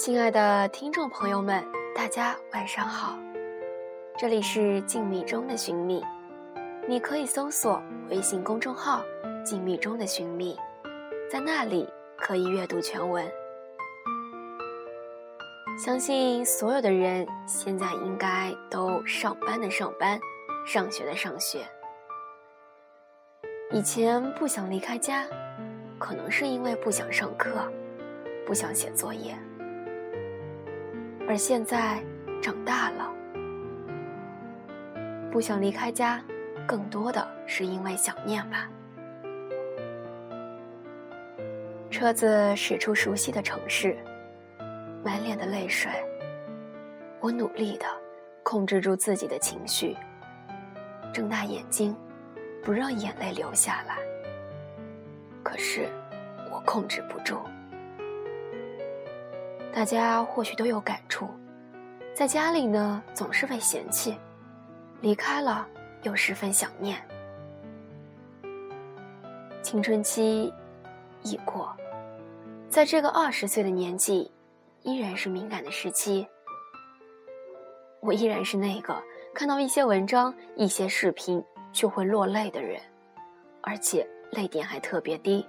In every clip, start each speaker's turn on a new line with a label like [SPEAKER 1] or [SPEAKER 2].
[SPEAKER 1] 亲爱的听众朋友们，大家晚上好，这里是静谧中的寻觅，你可以搜索微信公众号“静谧中的寻觅”，在那里可以阅读全文。相信所有的人现在应该都上班的上班，上学的上学。以前不想离开家，可能是因为不想上课，不想写作业。而现在长大了，不想离开家，更多的是因为想念吧。车子驶出熟悉的城市，满脸的泪水。我努力的控制住自己的情绪，睁大眼睛，不让眼泪流下来。可是，我控制不住。大家或许都有感触，在家里呢总是被嫌弃，离开了又十分想念。青春期已过，在这个二十岁的年纪，依然是敏感的时期。我依然是那个看到一些文章、一些视频就会落泪的人，而且泪点还特别低。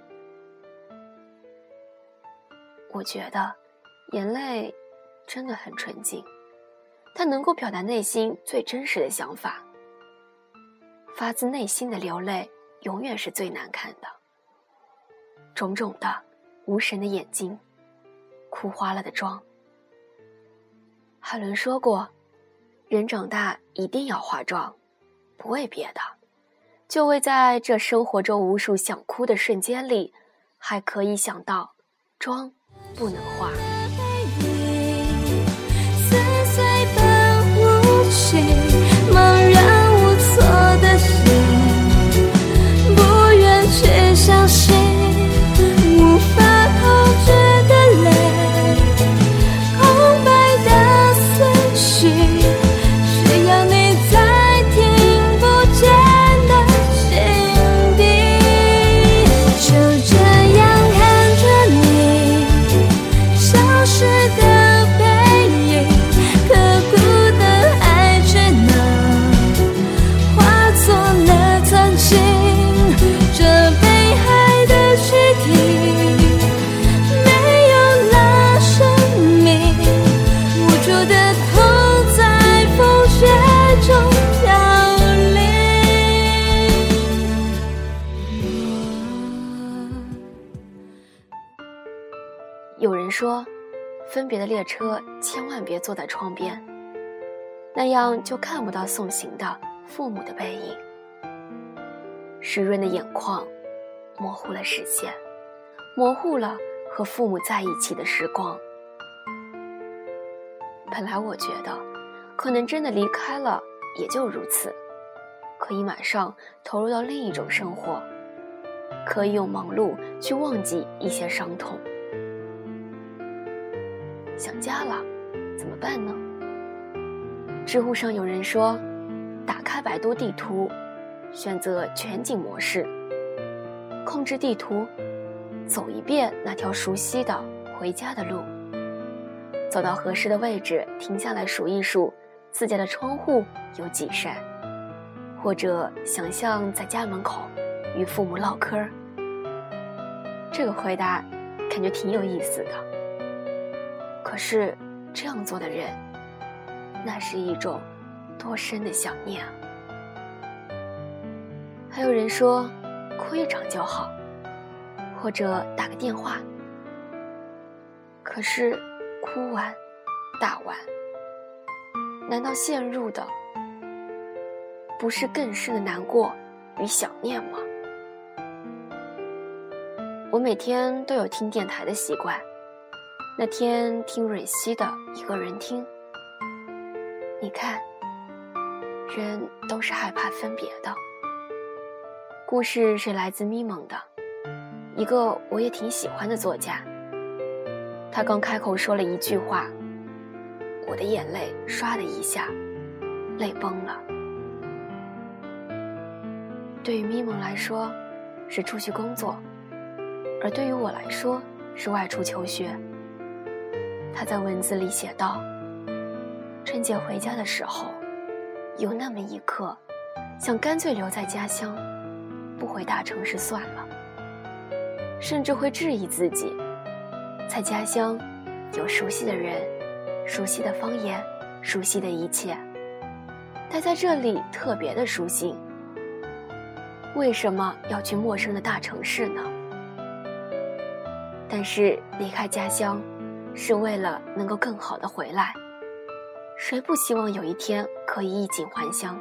[SPEAKER 1] 我觉得。眼泪真的很纯净，它能够表达内心最真实的想法。发自内心的流泪，永远是最难看的。肿肿的、无神的眼睛，哭花了的妆。海伦说过：“人长大一定要化妆，不为别的，就为在这生活中无数想哭的瞬间里，还可以想到，妆不能化。”说，分别的列车千万别坐在窗边，那样就看不到送行的父母的背影。湿润的眼眶，模糊了视线，模糊了和父母在一起的时光。本来我觉得，可能真的离开了也就如此，可以马上投入到另一种生活，可以用忙碌去忘记一些伤痛。想家了，怎么办呢？知乎上有人说，打开百度地图，选择全景模式，控制地图，走一遍那条熟悉的回家的路。走到合适的位置，停下来数一数自家的窗户有几扇，或者想象在家门口与父母唠嗑。这个回答感觉挺有意思的。可是，这样做的人，那是一种多深的想念啊！还有人说，哭一场就好，或者打个电话。可是，哭完、打完，难道陷入的不是更深的难过与想念吗？我每天都有听电台的习惯。那天听蕊希的一个人听，你看，人都是害怕分别的。故事是来自咪蒙的，一个我也挺喜欢的作家。他刚开口说了一句话，我的眼泪唰的一下，泪崩了。对于咪蒙来说，是出去工作，而对于我来说，是外出求学。他在文字里写道：“春节回家的时候，有那么一刻，想干脆留在家乡，不回大城市算了。甚至会质疑自己，在家乡有熟悉的人、熟悉的方言、熟悉的一切，待在这里特别的舒心。为什么要去陌生的大城市呢？但是离开家乡。”是为了能够更好的回来，谁不希望有一天可以衣锦还乡？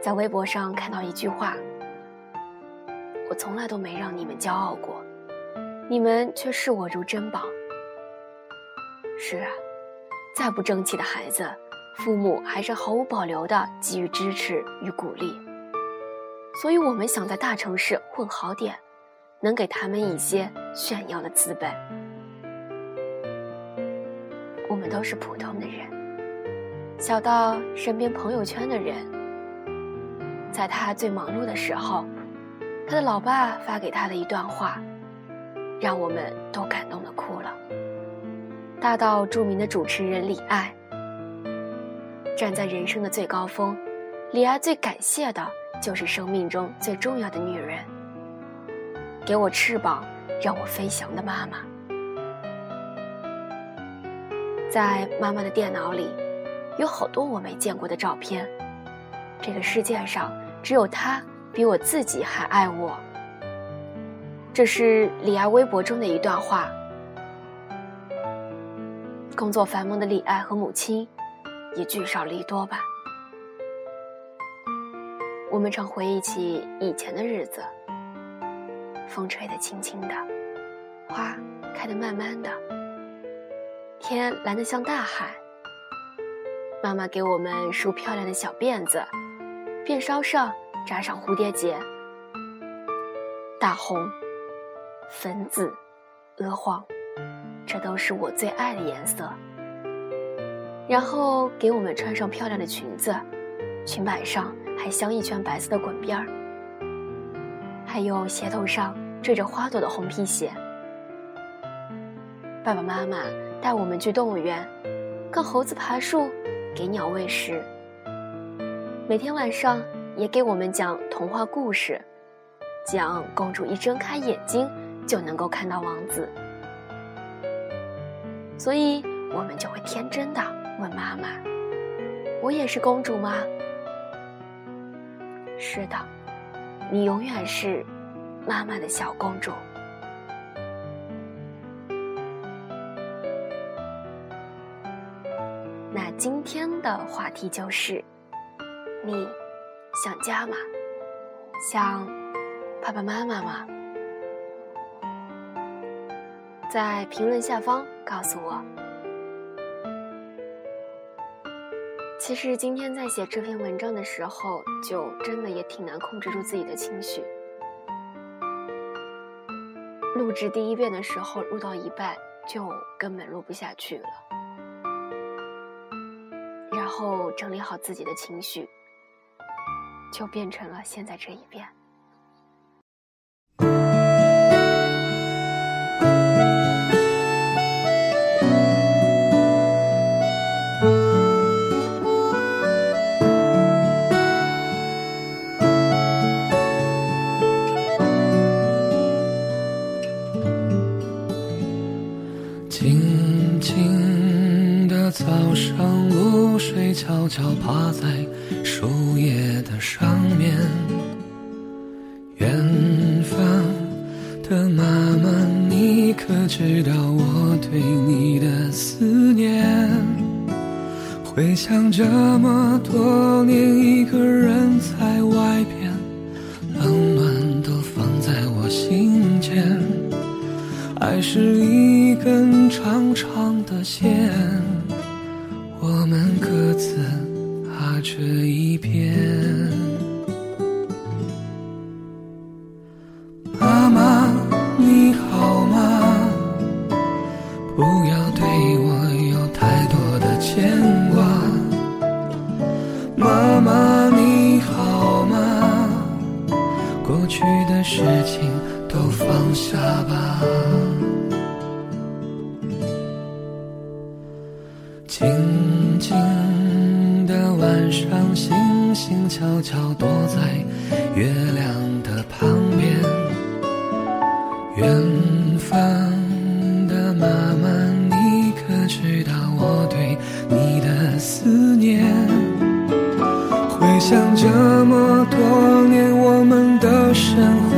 [SPEAKER 1] 在微博上看到一句话：“我从来都没让你们骄傲过，你们却视我如珍宝。”是啊，再不争气的孩子，父母还是毫无保留的给予支持与鼓励。所以我们想在大城市混好点，能给他们一些炫耀的资本。都是普通的人，小到身边朋友圈的人，在他最忙碌的时候，他的老爸发给他的一段话，让我们都感动的哭了。大到著名的主持人李艾，站在人生的最高峰，李艾最感谢的就是生命中最重要的女人，给我翅膀让我飞翔的妈妈。在妈妈的电脑里，有好多我没见过的照片。这个世界上只有她比我自己还爱我。这是李艾微博中的一段话。工作繁忙的李艾和母亲也聚少离多吧。我们常回忆起以前的日子，风吹得轻轻的，花开得慢慢的。天蓝得像大海。妈妈给我们梳漂亮的小辫子，辫梢上扎上蝴蝶结，大红、粉紫、鹅黄，这都是我最爱的颜色。然后给我们穿上漂亮的裙子，裙摆上还镶一圈白色的滚边儿，还有鞋头上缀着花朵的红皮鞋。爸爸妈妈。带我们去动物园，跟猴子爬树，给鸟喂食。每天晚上也给我们讲童话故事，讲公主一睁开眼睛就能够看到王子。所以我们就会天真的问妈妈：“我也是公主吗？”是的，你永远是妈妈的小公主。天的话题就是：你想家吗？想爸爸妈妈吗？在评论下方告诉我。其实今天在写这篇文章的时候，就真的也挺难控制住自己的情绪。录制第一遍的时候，录到一半就根本录不下去了。后整理好自己的情绪，就变成了现在这一
[SPEAKER 2] 边。悄悄趴在树叶的上面，远方的妈妈，你可知道我对你的思念？回想这么多年，一个人在外边，冷暖都放在我心间，爱是一根长长的线。我们各自踏着一边。妈妈，你好吗？不要对我有太多的牵挂。妈妈，你好吗？过去的事情都放下吧。悄悄躲在月亮的旁边。远方的妈妈，你可知道我对你的思念？回想这么多年我们的生活，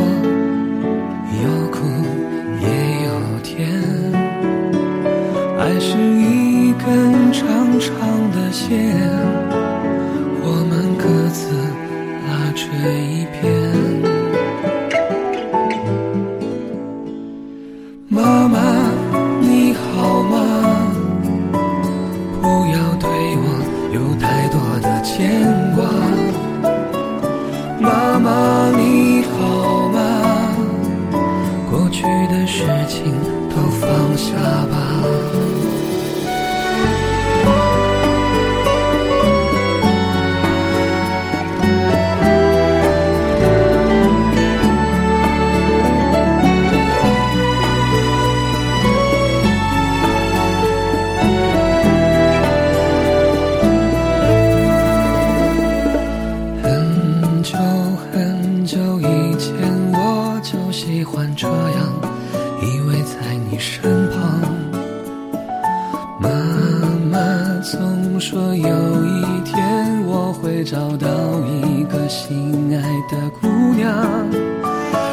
[SPEAKER 2] 有一天我会找到一个心爱的姑娘，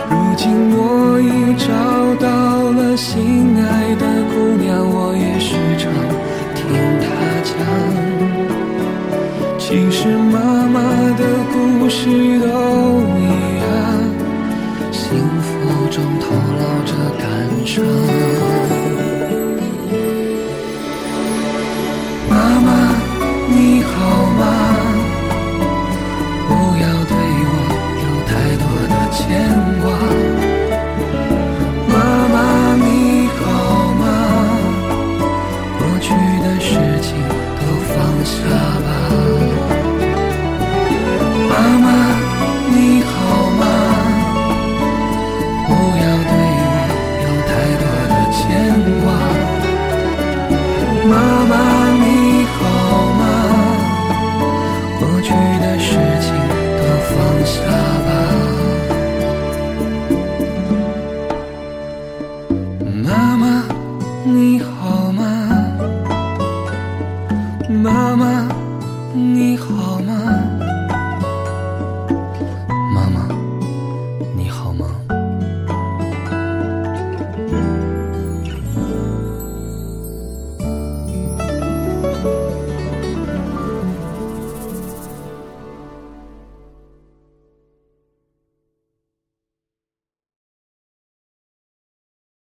[SPEAKER 2] 如今我已找到了心爱的姑娘，我也时常听她讲。其实妈妈的故事都一样，幸福中透露着感伤。妈妈你好吗？